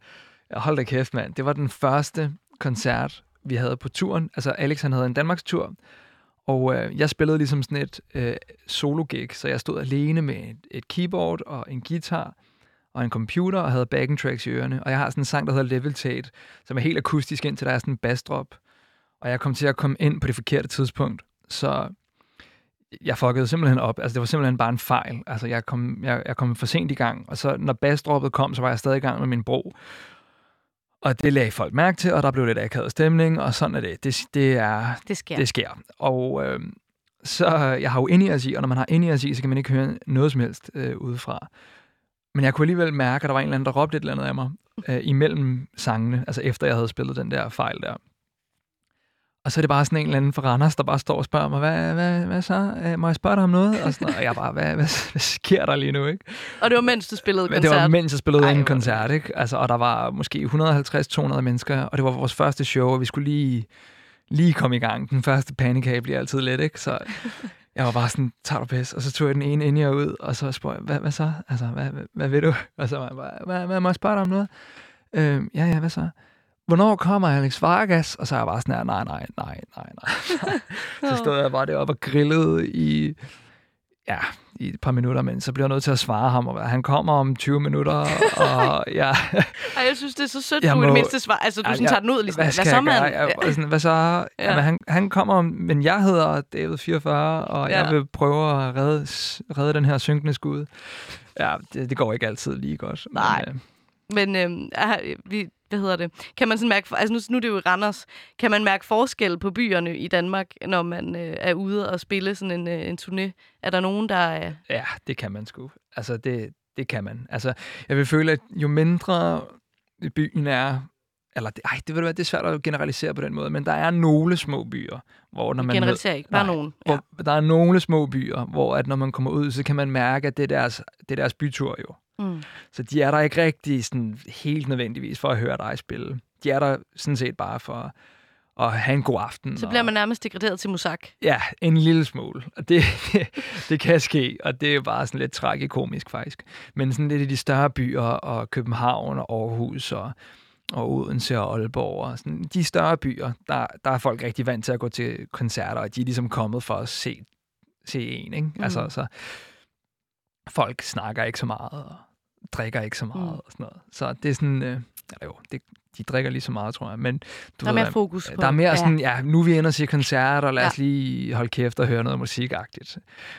Hold da kæft, mand. Det var den første koncert, vi havde på turen. Altså, Alex han havde en Danmarks tur, og øh, jeg spillede ligesom sådan et øh, solo-gig, så jeg stod alene med et, et keyboard og en guitar og en computer og havde backing tracks i ørerne. Og jeg har sådan en sang, der hedder Levitate, som er helt akustisk indtil der er sådan en bassdrop. Og jeg kom til at komme ind på det forkerte tidspunkt, så jeg fuckede simpelthen op. Altså, det var simpelthen bare en fejl. Altså, jeg kom, jeg, jeg kom for sent i gang, og så når bassdroppet kom, så var jeg stadig i gang med min bro. Og det lagde folk mærke til, og der blev lidt akavet stemning, og sådan er det. Det, det, er, det sker. Det sker. Og øh, så jeg har jo ind i, og når man har ind i, så kan man ikke høre noget som helst øh, udefra. Men jeg kunne alligevel mærke, at der var en eller anden, der råbte et eller andet af mig øh, imellem sangene, altså efter jeg havde spillet den der fejl der. Og så er det bare sådan en eller anden fra Randers, der bare står og spørger mig, hvad, hvad, hvad så? Øh, må jeg spørge dig om noget? Og, sådan, og jeg bare, hvad, hvad, hvad sker der lige nu? Ikke? Og det var mens du spillede koncert? det var mens jeg spillede Ej, en koncert, ikke? Altså, og der var måske 150-200 mennesker, og det var vores første show, og vi skulle lige, lige komme i gang. Den første panikage bliver altid let, ikke? Så jeg var bare sådan, tager du pis? Og så tog jeg den ene ind og ud, og så spurgte jeg, hvad, hvad så? Altså, hvad, hvad, hvad vil du? Og så var jeg bare, hvad, hvad må jeg spørge dig om noget? Øhm, ja, ja, hvad så? Hvornår kommer Alex Vargas? Og så er jeg bare sådan her, nej, nej, nej, nej, nej. så stod jeg bare deroppe og grillede i, ja, i et par minutter, men så bliver jeg nødt til at svare ham, og han kommer om 20 minutter, og ja... Ej, jeg synes, det er så sødt, Jeg du i det må- mindste svar. Altså, du sådan tager den ud, ligesom, hvad, hvad, så, jeg mand? Jeg, var sådan, hvad så? Ja. Ja. Jamen, han, han kommer, om- men jeg hedder David 44, og ja. Jeg vil prøve at redde, redde den her synkende skud. Ja, det, det går ikke altid lige godt. Nej. Men, øh, Men er, vi, hvad hedder det? Kan man sådan mærke, altså nu, nu er det jo i Randers, kan man mærke forskel på byerne i Danmark, når man øh, er ude og spille sådan en, øh, en turné? Er der nogen, der er... Ja, det kan man sgu. Altså, det, det kan man. Altså, jeg vil føle, at jo mindre byen er, eller det, ej, det vil være, det er svært at generalisere på den måde, men der er nogle små byer, hvor når man... generaliserer ikke, bare nogen. Hvor, Der er nogle små byer, hvor at når man kommer ud, så kan man mærke, at det er deres, det er deres bytur jo. Mm. Så de er der ikke rigtig sådan helt nødvendigvis for at høre dig spille. De er der sådan set bare for og have en god aften. Så og- bliver man nærmest degraderet til musak. Ja, en lille smule. Og det, det, det kan ske, og det er jo bare sådan lidt tragikomisk faktisk. Men sådan lidt i de større byer, og København og Aarhus og, og Odense og Aalborg, og sådan, de større byer, der, der er folk rigtig vant til at gå til koncerter, og de er ligesom kommet for at se, se en. Ikke? Mm. Altså, så folk snakker ikke så meget, og drikker ikke så meget, Mm. og sådan noget. Så det er sådan, øh, eller jo, det, de drikker lige så meget, tror jeg. Men du Der er ved, mere fokus på- Der er mere ja. sådan, ja, nu er vi inde og se koncerter, og lad Ja. os lige holde kæft og høre noget musikagtigt.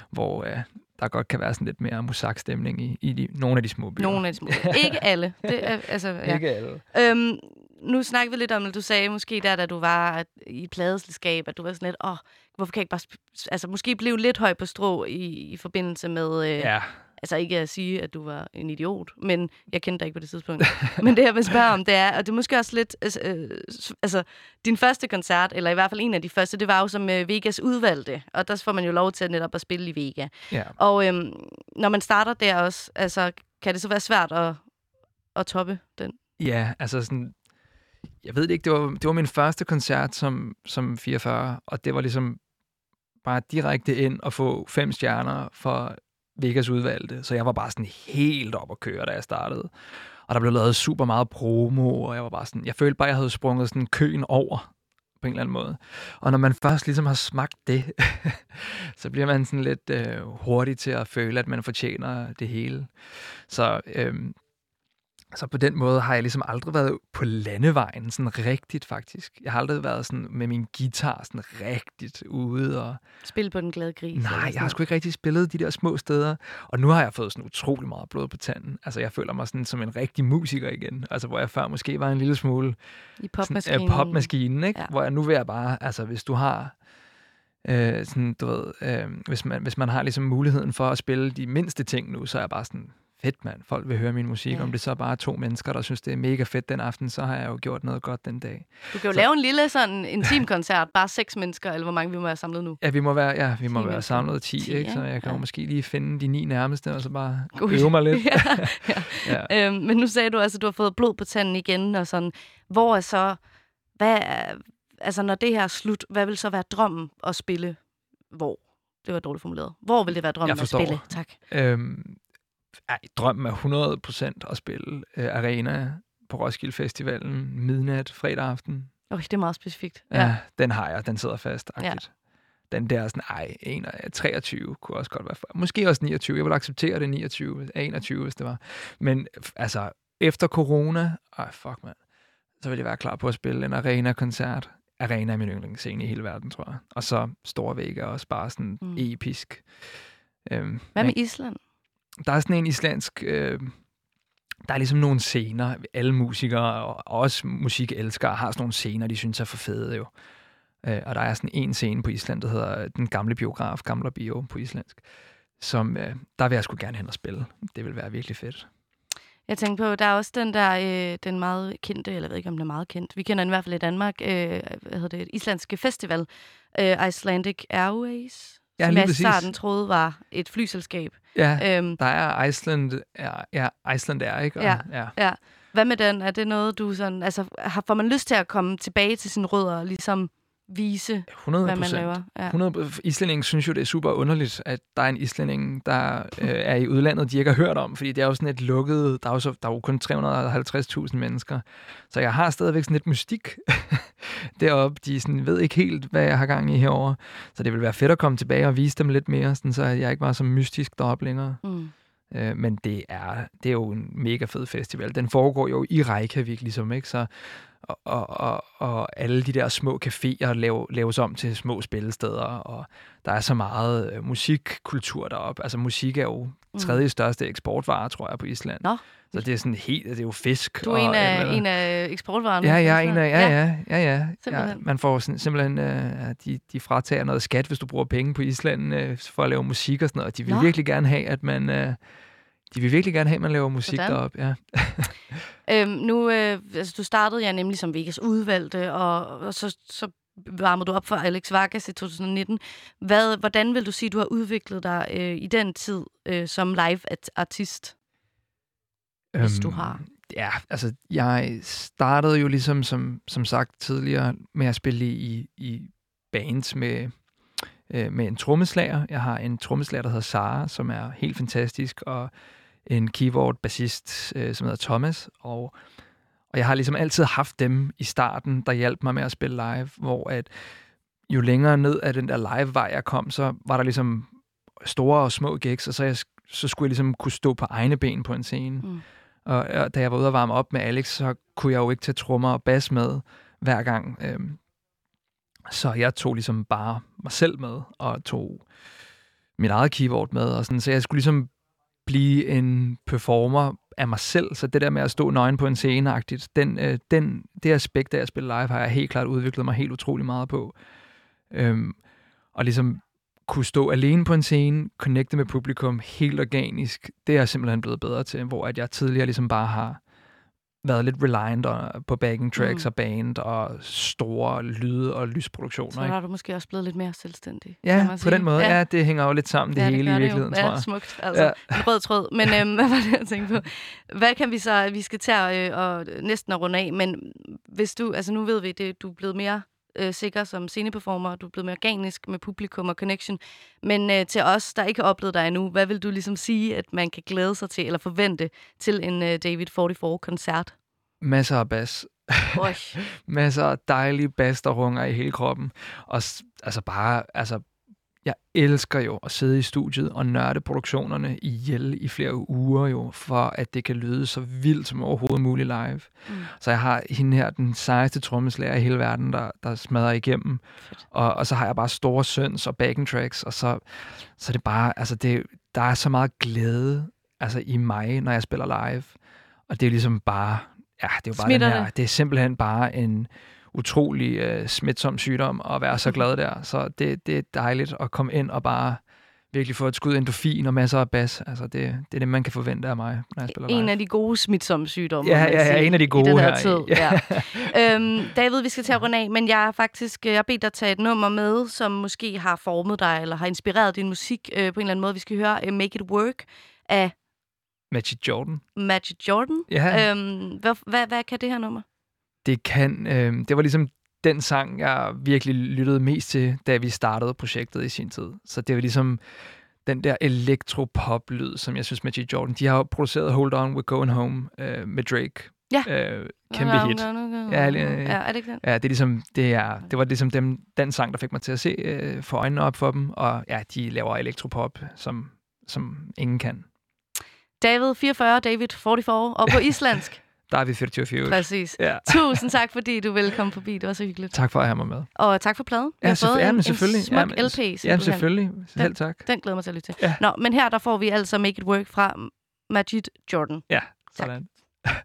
Hvor øh, der godt kan være sådan lidt mere musakstemning i, i de, nogle af de små byer. Nogle af de små. Ikke alle. Det er, altså, ja. Ikke alle. Øhm, nu snakker vi lidt om, at du sagde måske der, da du var i pladeselskab, at du var sådan lidt, åh, hvorfor kan jeg ikke bare... Altså, måske blev lidt høj på strå i, i forbindelse med... Øh, Ja. Altså ikke at sige, at du var en idiot, men jeg kendte dig ikke på det tidspunkt. men det, jeg vil spørge om, det er, og det er måske også lidt... Altså, øh, altså, din første koncert, eller i hvert fald en af de første, det var jo som øh, Vegas udvalgte, og der får man jo lov til netop at spille i Vega. Ja. Og øhm, når man starter der også, altså, kan det så være svært at, at toppe den? Ja, altså sådan... Jeg ved det ikke, det var, det var min første koncert som, som 44, og det var ligesom bare direkte ind og få fem stjerner for Vegas udvalgte. Så jeg var bare sådan helt op at køre, da jeg startede. Og der blev lavet super meget promo, og jeg var bare sådan... Jeg følte bare, at jeg havde sprunget sådan køen over på en eller anden måde. Og når man først ligesom har smagt det, så bliver man sådan lidt øh, hurtig til at føle, at man fortjener det hele. Så øh, så på den måde har jeg ligesom aldrig været på landevejen, sådan rigtigt faktisk. Jeg har aldrig været sådan med min guitar sådan rigtigt ude. Og... Spil på den glade gris. Nej, jeg har sgu ikke rigtig spillet de der små steder. Og nu har jeg fået sådan utrolig meget blod på tanden. Altså jeg føler mig sådan som en rigtig musiker igen. Altså hvor jeg før måske var en lille smule... I popmaskinen. Sådan, øh, popmaskinen, ikke? Ja. Hvor jeg nu vil jeg bare... Altså hvis du har... Øh, sådan, du ved, øh, hvis, man, hvis man har ligesom muligheden for at spille de mindste ting nu, så er jeg bare sådan, fedt mand, folk vil høre min musik. Ja. Om det så er bare to mennesker, der synes, det er mega fedt den aften, så har jeg jo gjort noget godt den dag. Du kan jo Så- lave en lille sådan intim koncert, bare seks mennesker, eller hvor mange vi må være samlet nu. Ja, vi må være, ja, vi må 10 være samlet 10, 10, ikke? Så jeg kan jo Ja. måske lige finde de ni nærmeste, og så bare God øve mig lidt. ja, ja. Ja. Øhm, men nu sagde du altså, at du har fået blod på tanden igen, og sådan. Hvor er så... Hvad altså, når det her er slut, hvad vil så være drømmen at spille? Hvor? Det var dårligt formuleret. Hvor vil det være drømmen at spille? Tak. Øhm, ej, drømmen er 100% at spille øh, arena på Roskilde Festivalen midnat fredag aften. Okay, det er meget specifikt. Ja. ja, den har jeg. Den sidder fast. Ja. Ja. Den der sådan, ej, 1, 23 kunne også godt være. For. Måske også 29. Jeg vil acceptere det 29, 21, hvis det var. Men altså, efter corona, ej, fuck mand, så vil jeg være klar på at spille en arena-koncert. Arena er min yndlingsscene i hele verden, tror jeg. Og så Store Vægge er også bare sådan Mm. episk. Øhm, Hvad med Island? Der er sådan en islandsk... Øh, der er ligesom nogle scener, alle musikere og også musikelskere har sådan nogle scener, de synes er for fede jo. Øh, og der er sådan en scene på Island, der hedder øh, Den Gamle Biograf, Gamle Bio på islandsk, som øh, der vil jeg sgu gerne hen og spille. Det vil være virkelig fedt. Jeg tænkte på, der er også den der, øh, den meget kendte, eller jeg ved ikke, om den er meget kendt. Vi kender den i hvert fald i Danmark, øh, hvad hedder det, islandske festival, øh, Icelandic Airways, Ja, som jeg i starten troede var et flyselskab. Ja, Øhm, der er Iceland, ja, ja, Iceland er, ikke? Og, Ja, ja. ja. Hvad med den? Er det noget, du sådan... Altså, har, får man lyst til at komme tilbage til sine rødder og ligesom vise, 100 hvad man laver? Ja. 100 Islændingen synes jo, det er super underligt, at der er en islænding, der øh, er i udlandet, de ikke har hørt om, fordi det er jo sådan et lukket, der er jo, så, der er jo kun 350.000 mennesker. Så jeg har stadigvæk sådan lidt mystik deroppe. De sådan, ved ikke helt, hvad jeg har gang i herover. Så det vil være fedt at komme tilbage og vise dem lidt mere, sådan, så jeg ikke var så mystisk deroppe længere. Mm. Øh, men det er, det er jo en mega fed festival. Den foregår jo i Reykjavik, ligesom, ikke? Så, og, og, og, og alle de der små caféer lav, laves om til små spillesteder, og der er så meget øh, musikkultur deroppe. Altså musik er jo Mm. tredje største eksportvare, tror jeg, på Island. Nå. Så det er sådan helt, det er jo fisk. Du er og, en af, øh, en af eksportvarerne. Ja, er en af, ja, ja, ja, ja. ja. Man får sådan, simpelthen, øh, de, de fratager noget skat, hvis du bruger penge på Island øh, for at lave musik og sådan noget. Og de vil Nå. virkelig gerne have, at man, øh, de vil virkelig gerne have, at man laver musik Sådan. deroppe. Ja. Øhm, nu, øh, altså, du startede ja nemlig som Vegas udvalgte, og, og så, så varmede du op for Alex Vargas i 2019. Hvad, hvordan vil du sige, du har udviklet dig øh, i den tid øh, som live-artist? Hvis du har. ja, altså, jeg startede jo ligesom, som, som sagt tidligere, med at spille i, i bands med, øh, med en trommeslager. Jeg har en trommeslager, der hedder Sara, som er helt fantastisk, og en keyboard-bassist, øh, som hedder Thomas, og og jeg har ligesom altid haft dem i starten, der hjalp mig med at spille live, hvor at jo længere ned af den der live-vej jeg kom, så var der ligesom store og små gigs, og så, jeg, så skulle jeg ligesom kunne stå på egne ben på en scene. Mm. Og, og da jeg var ude og varme op med Alex, så kunne jeg jo ikke tage trommer og bas med hver gang. Øhm, så jeg tog ligesom bare mig selv med, og tog mit eget keyboard med, og sådan, så jeg skulle ligesom blive en performer af mig selv. Så det der med at stå nøgen på en scene den, øh, den, det aspekt af at spille live, har jeg helt klart udviklet mig helt utrolig meget på. Øhm, og ligesom kunne stå alene på en scene, connecte med publikum helt organisk, det er jeg simpelthen blevet bedre til, hvor at jeg tidligere ligesom bare har været lidt reliant på backing tracks mm. og band og store lyde- og lysproduktioner. Så har du måske også blevet lidt mere selvstændig. Ja, på den måde. Ja. ja, det hænger jo lidt sammen, det ja, hele det i virkeligheden, det tror jeg. Ja, smukt. Altså, ja. en rød tråd. Men øhm, hvad var det, jeg tænkte på? Hvad kan vi så... Vi skal at, øh, og næsten at runde af, men hvis du... Altså, nu ved vi, det, du er blevet mere øh, sikker som sceneperformer, du er blevet mere organisk med publikum og connection. Men øh, til os, der ikke har oplevet dig endnu, hvad vil du ligesom sige, at man kan glæde sig til, eller forvente til en øh, David 44-koncert? Masser af bas. Masser af dejlige bas, der runger i hele kroppen. Og altså bare, altså, jeg elsker jo at sidde i studiet og nørde produktionerne ihjel i flere uger jo, for at det kan lyde så vildt som overhovedet muligt live. Mm. Så jeg har hende her, den sejeste trommeslager i hele verden, der, der smadrer igennem. Og, og så har jeg bare store søns og backing tracks, og så, så det bare, altså det, der er så meget glæde altså i mig, når jeg spiller live. Og det er ligesom bare, ja, det er jo bare den her, det? det er simpelthen bare en utrolig øh, smitsom sygdom at være så glad der. Så det, det er dejligt at komme ind og bare virkelig få et skud endorfin og masser af bas. Altså det, det er det, man kan forvente af mig, når jeg spiller live. En af de gode smitsomme sygdomme. Ja, ja, ja, en af de gode i den her. her tid. Ja. øhm, David, vi skal til at runde af, men jeg har faktisk jeg har bedt dig tage et nummer med, som måske har formet dig, eller har inspireret din musik øh, på en eller anden måde. Vi skal høre uh, Make It Work af Magic Jordan. Magic Jordan. Ja. Øhm, hvad, hvad, hvad kan det her nummer? Det kan, øh, det var ligesom den sang, jeg virkelig lyttede mest til, da vi startede projektet i sin tid. Så det var ligesom den der elektropop-lyd, som jeg synes Magic Jordan, de har produceret Hold On, We're Going Home øh, med Drake. Ja. Øh, kæmpe hit. Ja, ja, er det ikke den? Ja, det, er ligesom, det, er, det var ligesom dem, den sang, der fik mig til at se øh, for øjnene op for dem. Og ja, de laver elektropop, som, som ingen kan. David 44, David 44, og på islandsk. Der er vi 44. Præcis. Ja. Tusind tak, fordi du ville komme forbi. Det var så hyggeligt. Tak for at have mig med. Og tak for pladen. Ja, har fået ja, men en, selvfølgelig. en smuk ja, men, LP. Simpelthen. Ja, selvfølgelig. Selv tak. Den, den glæder mig til at lytte til. Ja. Nå, men her der får vi altså Make It Work fra Majid Jordan. Ja, sådan. Tak.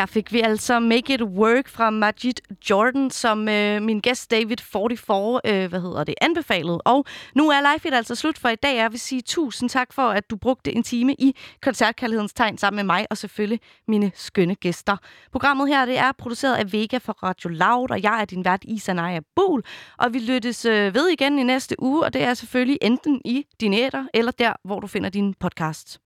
Her fik vi altså Make It Work fra Majid Jordan, som øh, min gæst David 44, øh, hvad hedder det, anbefalede. Og nu er Life It altså slut for i dag. Jeg vil sige tusind tak for, at du brugte en time i koncertkærlighedens tegn sammen med mig, og selvfølgelig mine skønne gæster. Programmet her det er produceret af Vega for Radio Loud, og jeg er din vært Isanaya Bol. Og vi lyttes øh, ved igen i næste uge, og det er selvfølgelig enten i din æter, eller der, hvor du finder din podcast.